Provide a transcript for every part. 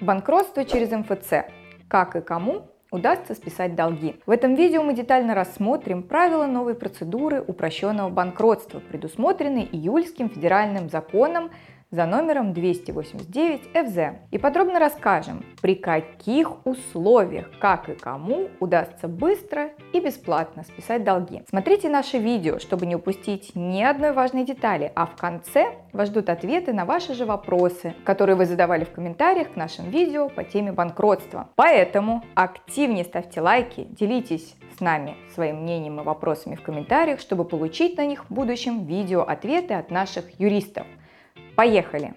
Банкротство через МФЦ. Как и кому удастся списать долги. В этом видео мы детально рассмотрим правила новой процедуры упрощенного банкротства, предусмотренные июльским федеральным законом за номером 289 ФЗ и подробно расскажем, при каких условиях, как и кому удастся быстро и бесплатно списать долги. Смотрите наше видео, чтобы не упустить ни одной важной детали, а в конце вас ждут ответы на ваши же вопросы, которые вы задавали в комментариях к нашим видео по теме банкротства. Поэтому активнее ставьте лайки, делитесь с нами своим мнением и вопросами в комментариях, чтобы получить на них в будущем видео ответы от наших юристов. Поехали!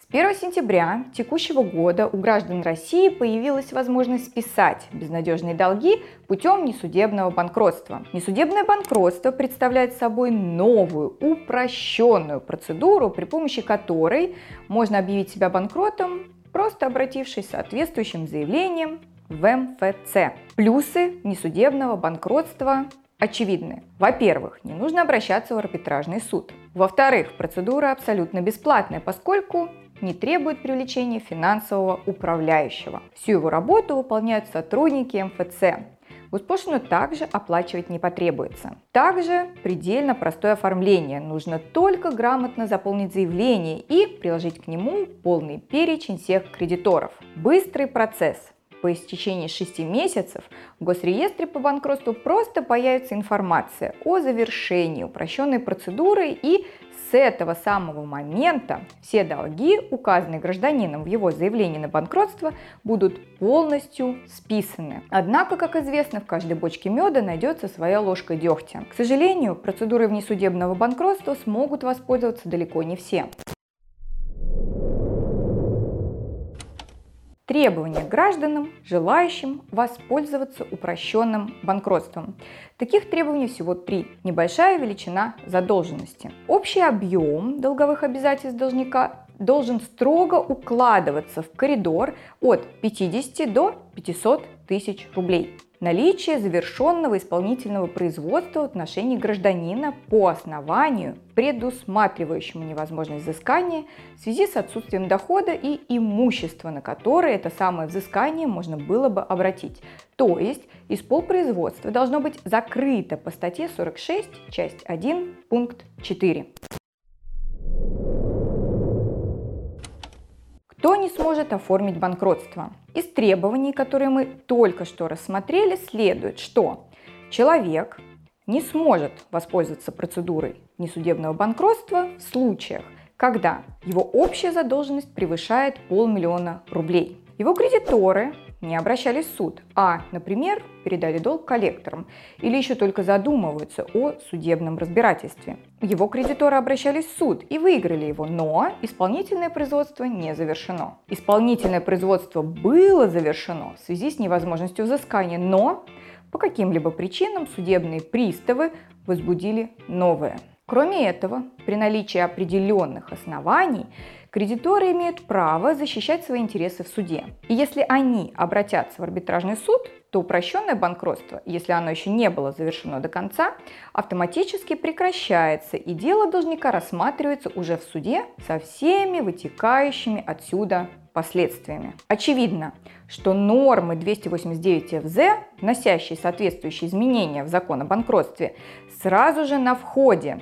С 1 сентября текущего года у граждан России появилась возможность списать безнадежные долги путем несудебного банкротства. Несудебное банкротство представляет собой новую, упрощенную процедуру, при помощи которой можно объявить себя банкротом, просто обратившись соответствующим заявлением в МФЦ. Плюсы несудебного банкротства очевидны. Во-первых, не нужно обращаться в арбитражный суд. Во-вторых, процедура абсолютно бесплатная, поскольку не требует привлечения финансового управляющего. Всю его работу выполняют сотрудники МФЦ. Госпошлину также оплачивать не потребуется. Также предельно простое оформление. Нужно только грамотно заполнить заявление и приложить к нему полный перечень всех кредиторов. Быстрый процесс по истечении 6 месяцев в Госреестре по банкротству просто появится информация о завершении упрощенной процедуры и с этого самого момента все долги, указанные гражданином в его заявлении на банкротство, будут полностью списаны. Однако, как известно, в каждой бочке меда найдется своя ложка дегтя. К сожалению, процедурой внесудебного банкротства смогут воспользоваться далеко не все. Требования к гражданам, желающим воспользоваться упрощенным банкротством. Таких требований всего три. Небольшая величина задолженности. Общий объем долговых обязательств должника должен строго укладываться в коридор от 50 до 500 тысяч рублей наличие завершенного исполнительного производства в отношении гражданина по основанию, предусматривающему невозможность взыскания в связи с отсутствием дохода и имущества, на которое это самое взыскание можно было бы обратить. То есть исполпроизводство должно быть закрыто по статье 46, часть 1, пункт 4. Кто не сможет оформить банкротство? Из требований, которые мы только что рассмотрели, следует, что человек не сможет воспользоваться процедурой несудебного банкротства в случаях, когда его общая задолженность превышает полмиллиона рублей. Его кредиторы не обращались в суд, а, например, передали долг коллекторам или еще только задумываются о судебном разбирательстве. Его кредиторы обращались в суд и выиграли его, но исполнительное производство не завершено. Исполнительное производство было завершено в связи с невозможностью взыскания, но по каким-либо причинам судебные приставы возбудили новое. Кроме этого, при наличии определенных оснований кредиторы имеют право защищать свои интересы в суде. И если они обратятся в арбитражный суд, то упрощенное банкротство, если оно еще не было завершено до конца, автоматически прекращается, и дело должника рассматривается уже в суде со всеми вытекающими отсюда последствиями. Очевидно, что нормы 289 ФЗ, вносящие соответствующие изменения в закон о банкротстве, сразу же на входе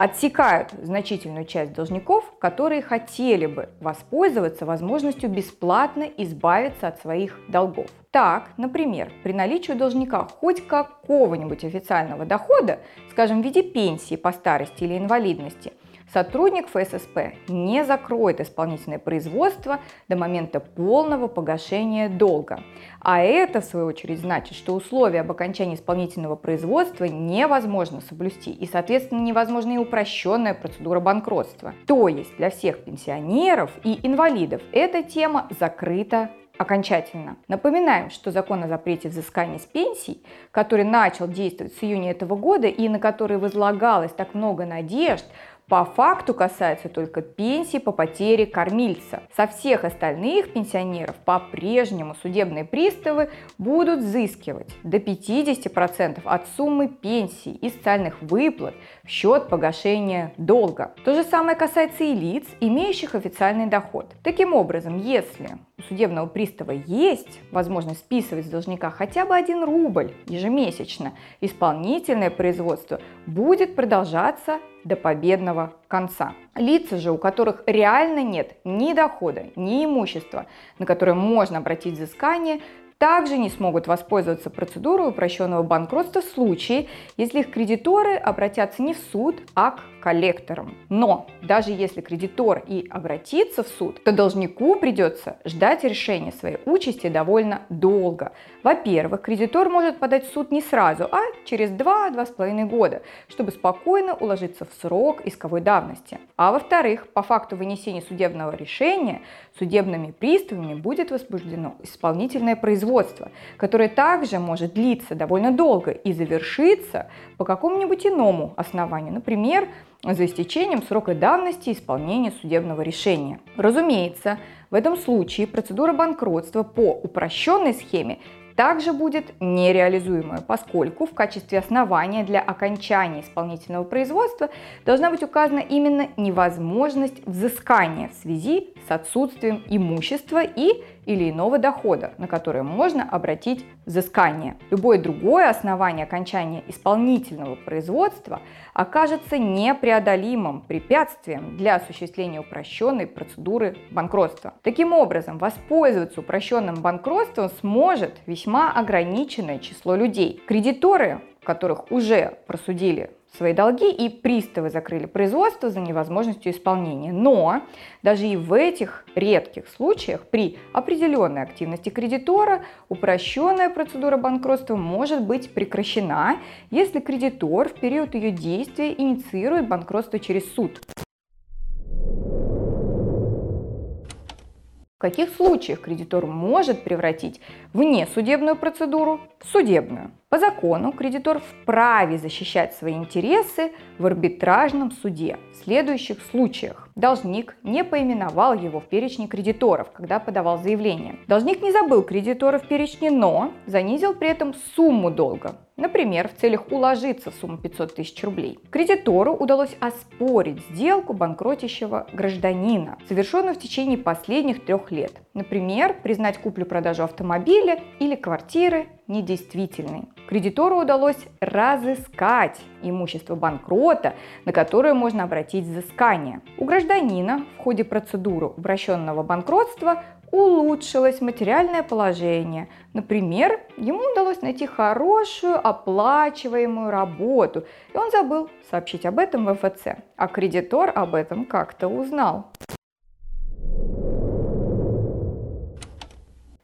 отсекают значительную часть должников, которые хотели бы воспользоваться возможностью бесплатно избавиться от своих долгов. Так, например, при наличии у должника хоть какого-нибудь официального дохода, скажем, в виде пенсии по старости или инвалидности, сотрудник ФССП не закроет исполнительное производство до момента полного погашения долга. А это, в свою очередь, значит, что условия об окончании исполнительного производства невозможно соблюсти, и, соответственно, невозможна и упрощенная процедура банкротства. То есть для всех пенсионеров и инвалидов эта тема закрыта окончательно. Напоминаем, что закон о запрете взыскания с пенсий, который начал действовать с июня этого года и на который возлагалось так много надежд, по факту касается только пенсии по потере кормильца. Со всех остальных пенсионеров по-прежнему судебные приставы будут взыскивать до 50% от суммы пенсии и социальных выплат в счет погашения долга. То же самое касается и лиц, имеющих официальный доход. Таким образом, если у судебного пристава есть возможность списывать с должника хотя бы один рубль ежемесячно, исполнительное производство будет продолжаться до победного конца. Лица же, у которых реально нет ни дохода, ни имущества, на которые можно обратить взыскание, также не смогут воспользоваться процедурой упрощенного банкротства в случае, если их кредиторы обратятся не в суд, а к коллекторам. Но даже если кредитор и обратится в суд, то должнику придется ждать решения своей участи довольно долго. Во-первых, кредитор может подать в суд не сразу, а через 2-2,5 года, чтобы спокойно уложиться в срок исковой давности. А во-вторых, по факту вынесения судебного решения судебными приставами будет возбуждено исполнительное производство, которое также может длиться довольно долго и завершиться по какому-нибудь иному основанию, например, за истечением срока давности исполнения судебного решения. Разумеется, в этом случае процедура банкротства по упрощенной схеме также будет нереализуемая, поскольку в качестве основания для окончания исполнительного производства должна быть указана именно невозможность взыскания в связи с отсутствием имущества и или иного дохода, на который можно обратить взыскание. Любое другое основание окончания исполнительного производства окажется непреодолимым препятствием для осуществления упрощенной процедуры банкротства. Таким образом, воспользоваться упрощенным банкротством сможет весьма ограниченное число людей. Кредиторы, которых уже просудили свои долги, и приставы закрыли производство за невозможностью исполнения. Но даже и в этих редких случаях при определенной активности кредитора упрощенная процедура банкротства может быть прекращена, если кредитор в период ее действия инициирует банкротство через суд. В каких случаях кредитор может превратить внесудебную процедуру в судебную? По закону кредитор вправе защищать свои интересы в арбитражном суде в следующих случаях. Должник не поименовал его в перечне кредиторов, когда подавал заявление. Должник не забыл кредитора в перечне, но занизил при этом сумму долга. Например, в целях уложиться в сумму 500 тысяч рублей. Кредитору удалось оспорить сделку банкротящего гражданина, совершенную в течение последних трех лет. Например, признать куплю-продажу автомобиля или квартиры недействительной. Кредитору удалось разыскать имущество банкрота, на которое можно обратить взыскание. У гражданина в ходе процедуры упрощенного банкротства улучшилось материальное положение. Например, ему удалось найти хорошую оплачиваемую работу, и он забыл сообщить об этом в МФЦ, а кредитор об этом как-то узнал.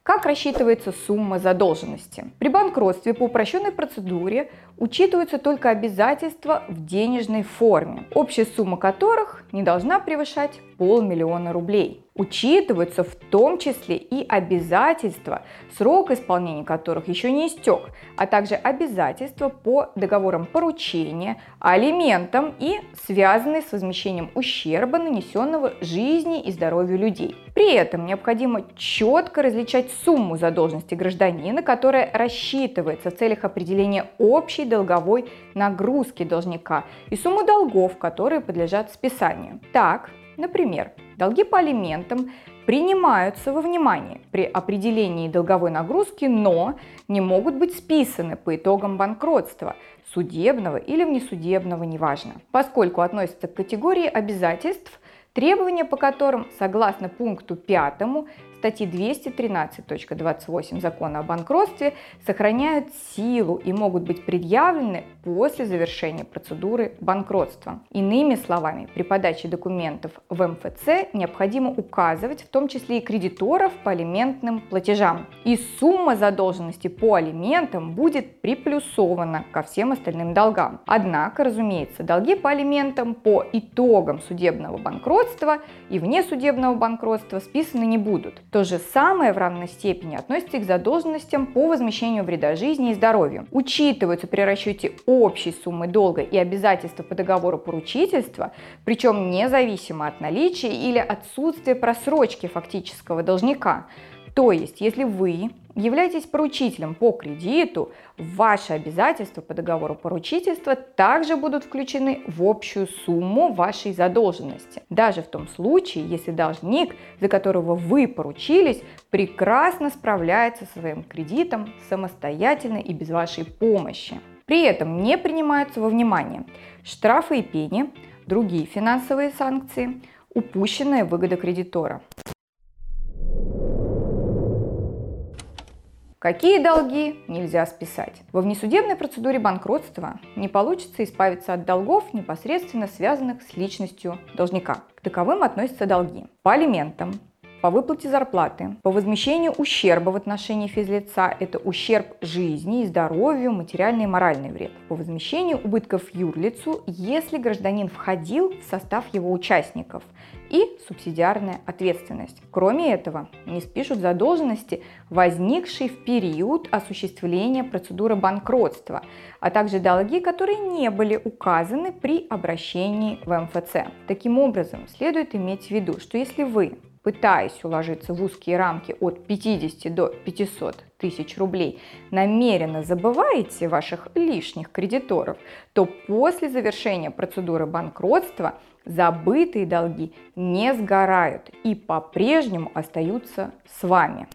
Как рассчитывается сумма задолженности? При банкротстве по упрощенной процедуре учитываются только обязательства в денежной форме, общая сумма которых не должна превышать полмиллиона рублей. Учитываются в том числе и обязательства, срок исполнения которых еще не истек, а также обязательства по договорам поручения, алиментам и связанные с возмещением ущерба, нанесенного жизни и здоровью людей. При этом необходимо четко различать сумму задолженности гражданина, которая рассчитывается в целях определения общей долговой нагрузки должника и сумму долгов, которые подлежат списанию. Так, например, долги по алиментам принимаются во внимание при определении долговой нагрузки, но не могут быть списаны по итогам банкротства, судебного или внесудебного, неважно, поскольку относятся к категории обязательств, требования по которым, согласно пункту 5 статьи 213.28 Закона о банкротстве сохраняют силу и могут быть предъявлены после завершения процедуры банкротства. Иными словами, при подаче документов в МФЦ необходимо указывать в том числе и кредиторов по алиментным платежам. И сумма задолженности по алиментам будет приплюсована ко всем остальным долгам. Однако, разумеется, долги по алиментам по итогам судебного банкротства и внесудебного банкротства списаны не будут. То же самое в равной степени относится и к задолженностям по возмещению вреда жизни и здоровью. Учитываются при расчете общей суммы долга и обязательства по договору поручительства, причем независимо от наличия или отсутствия просрочки фактического должника. То есть, если вы являетесь поручителем по кредиту, ваши обязательства по договору поручительства также будут включены в общую сумму вашей задолженности. Даже в том случае, если должник, за которого вы поручились, прекрасно справляется со своим кредитом самостоятельно и без вашей помощи. При этом не принимаются во внимание штрафы и пени, другие финансовые санкции, упущенная выгода кредитора. Какие долги нельзя списать? Во внесудебной процедуре банкротства не получится избавиться от долгов, непосредственно связанных с личностью должника. К таковым относятся долги по алиментам, по выплате зарплаты, по возмещению ущерба в отношении физлица, это ущерб жизни и здоровью, материальный и моральный вред, по возмещению убытков юрлицу, если гражданин входил в состав его участников, и субсидиарная ответственность. Кроме этого, не спишут задолженности, возникшие в период осуществления процедуры банкротства, а также долги, которые не были указаны при обращении в МФЦ. Таким образом, следует иметь в виду, что если вы пытаясь уложиться в узкие рамки от 50 до 500 тысяч рублей, намеренно забываете ваших лишних кредиторов, то после завершения процедуры банкротства забытые долги не сгорают и по-прежнему остаются с вами.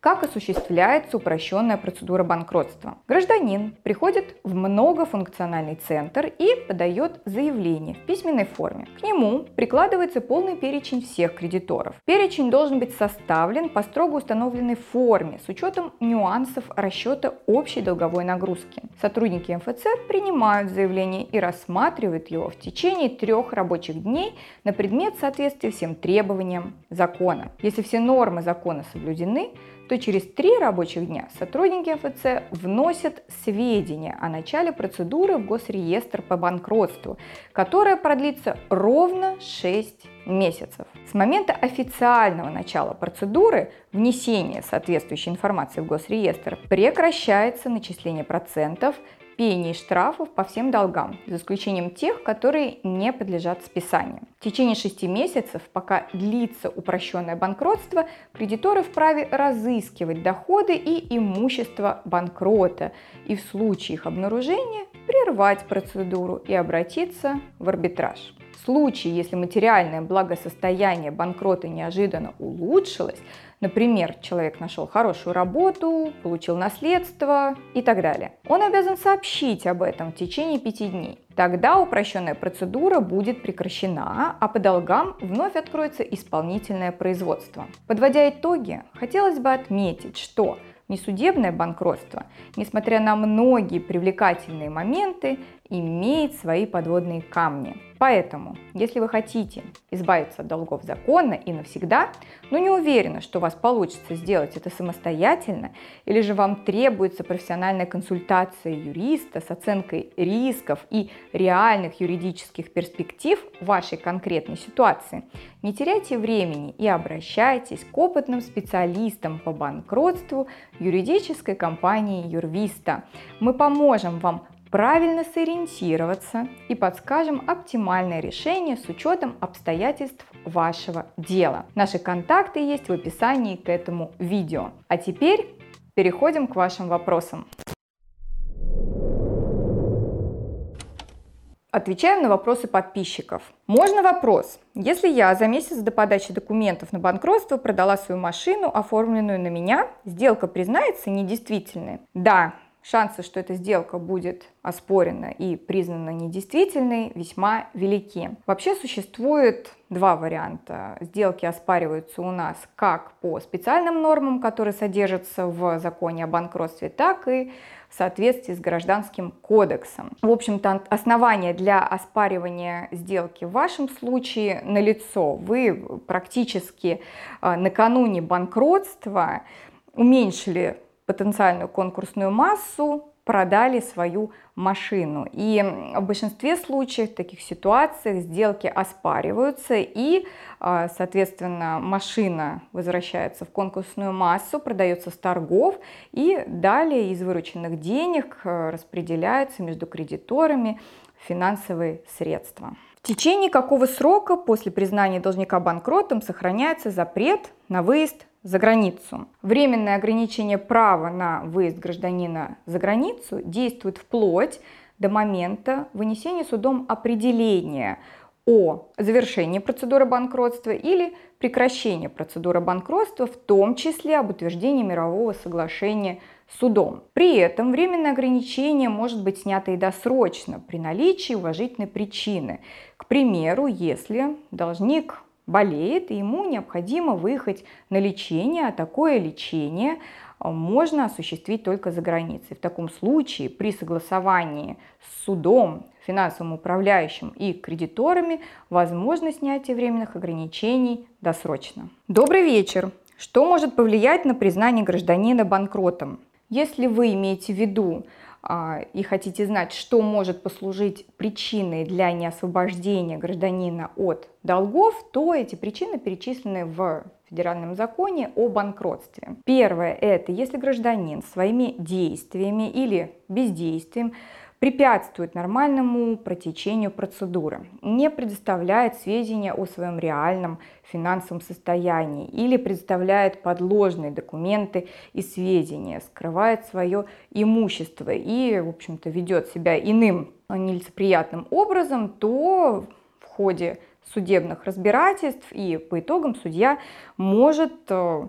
Как осуществляется упрощенная процедура банкротства? Гражданин приходит в многофункциональный центр и подает заявление в письменной форме. К нему прикладывается полный перечень всех кредиторов. Перечень должен быть составлен по строго установленной форме с учетом нюансов расчета общей долговой нагрузки. Сотрудники МФЦ принимают заявление и рассматривают его в течение трех рабочих дней на предмет соответствия всем требованиям закона. Если все нормы закона соблюдены, то через три рабочих дня сотрудники МФЦ вносят сведения о начале процедуры в Госреестр по банкротству, которая продлится ровно 6 месяцев. С момента официального начала процедуры внесения соответствующей информации в Госреестр прекращается начисление процентов пений штрафов по всем долгам, за исключением тех, которые не подлежат списанию. В течение шести месяцев, пока длится упрощенное банкротство, кредиторы вправе разыскивать доходы и имущество банкрота и в случае их обнаружения прервать процедуру и обратиться в арбитраж. В случае, если материальное благосостояние банкрота неожиданно улучшилось, Например, человек нашел хорошую работу, получил наследство и так далее. Он обязан сообщить об этом в течение пяти дней. Тогда упрощенная процедура будет прекращена, а по долгам вновь откроется исполнительное производство. Подводя итоги, хотелось бы отметить, что несудебное банкротство, несмотря на многие привлекательные моменты, имеет свои подводные камни. Поэтому, если вы хотите избавиться от долгов законно и навсегда, но не уверены, что у вас получится сделать это самостоятельно, или же вам требуется профессиональная консультация юриста с оценкой рисков и реальных юридических перспектив вашей конкретной ситуации, не теряйте времени и обращайтесь к опытным специалистам по банкротству юридической компании Юрвиста. Мы поможем вам правильно сориентироваться и подскажем оптимальное решение с учетом обстоятельств вашего дела. Наши контакты есть в описании к этому видео. А теперь переходим к вашим вопросам. Отвечаем на вопросы подписчиков. Можно вопрос? Если я за месяц до подачи документов на банкротство продала свою машину, оформленную на меня, сделка признается недействительной? Да, шансы, что эта сделка будет оспорена и признана недействительной, весьма велики. Вообще существует два варианта. Сделки оспариваются у нас как по специальным нормам, которые содержатся в законе о банкротстве, так и в соответствии с гражданским кодексом. В общем-то, основания для оспаривания сделки в вашем случае налицо. Вы практически э, накануне банкротства уменьшили потенциальную конкурсную массу, продали свою машину. И в большинстве случаев, в таких ситуациях, сделки оспариваются и, а, соответственно, машина возвращается в конкурсную массу, продается с торгов и далее из вырученных денег а, распределяются между кредиторами финансовые средства. В течение какого срока после признания должника банкротом сохраняется запрет на выезд за границу. Временное ограничение права на выезд гражданина за границу действует вплоть до момента вынесения судом определения о завершении процедуры банкротства или прекращении процедуры банкротства, в том числе об утверждении мирового соглашения судом. При этом временное ограничение может быть снято и досрочно при наличии уважительной причины. К примеру, если должник болеет, и ему необходимо выехать на лечение, а такое лечение а, можно осуществить только за границей. В таком случае при согласовании с судом, финансовым управляющим и кредиторами возможно снятие временных ограничений досрочно. Добрый вечер! Что может повлиять на признание гражданина банкротом? Если вы имеете в виду и хотите знать, что может послужить причиной для неосвобождения гражданина от долгов, то эти причины перечислены в федеральном законе о банкротстве. Первое – это если гражданин своими действиями или бездействием препятствует нормальному протечению процедуры, не предоставляет сведения о своем реальном финансовом состоянии или предоставляет подложные документы и сведения, скрывает свое имущество и, в общем-то, ведет себя иным нелицеприятным образом, то в ходе судебных разбирательств и по итогам судья может э,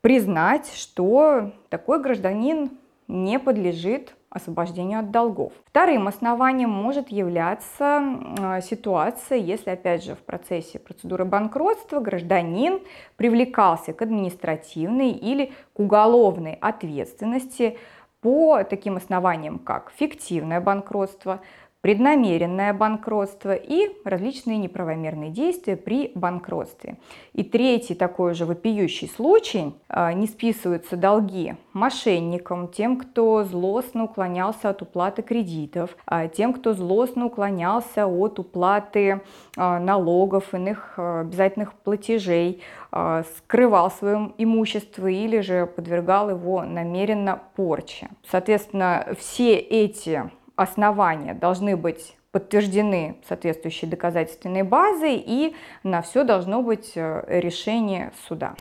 признать, что такой гражданин не подлежит освобождению от долгов. Вторым основанием может являться а, ситуация, если, опять же, в процессе процедуры банкротства гражданин привлекался к административной или к уголовной ответственности по таким основаниям, как фиктивное банкротство, преднамеренное банкротство и различные неправомерные действия при банкротстве. И третий такой же вопиющий случай, а, не списываются долги мошенникам, тем, кто злостно уклонялся от уплаты кредитов, а, тем, кто злостно уклонялся от уплаты а, налогов, иных обязательных платежей, скрывал свое имущество или же подвергал его намеренно порче. Соответственно, все эти основания должны быть подтверждены соответствующей доказательственной базой, и на все должно быть э, решение суда.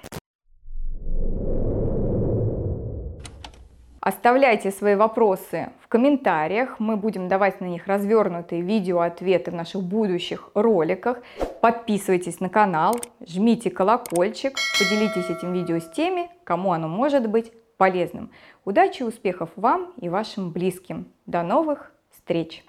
Оставляйте свои вопросы в комментариях, мы будем давать на них развернутые видео-ответы в наших будущих роликах. Подписывайтесь на канал, жмите колокольчик, поделитесь этим видео с теми, кому оно может быть полезным. Удачи и успехов вам и вашим близким. До новых встреч!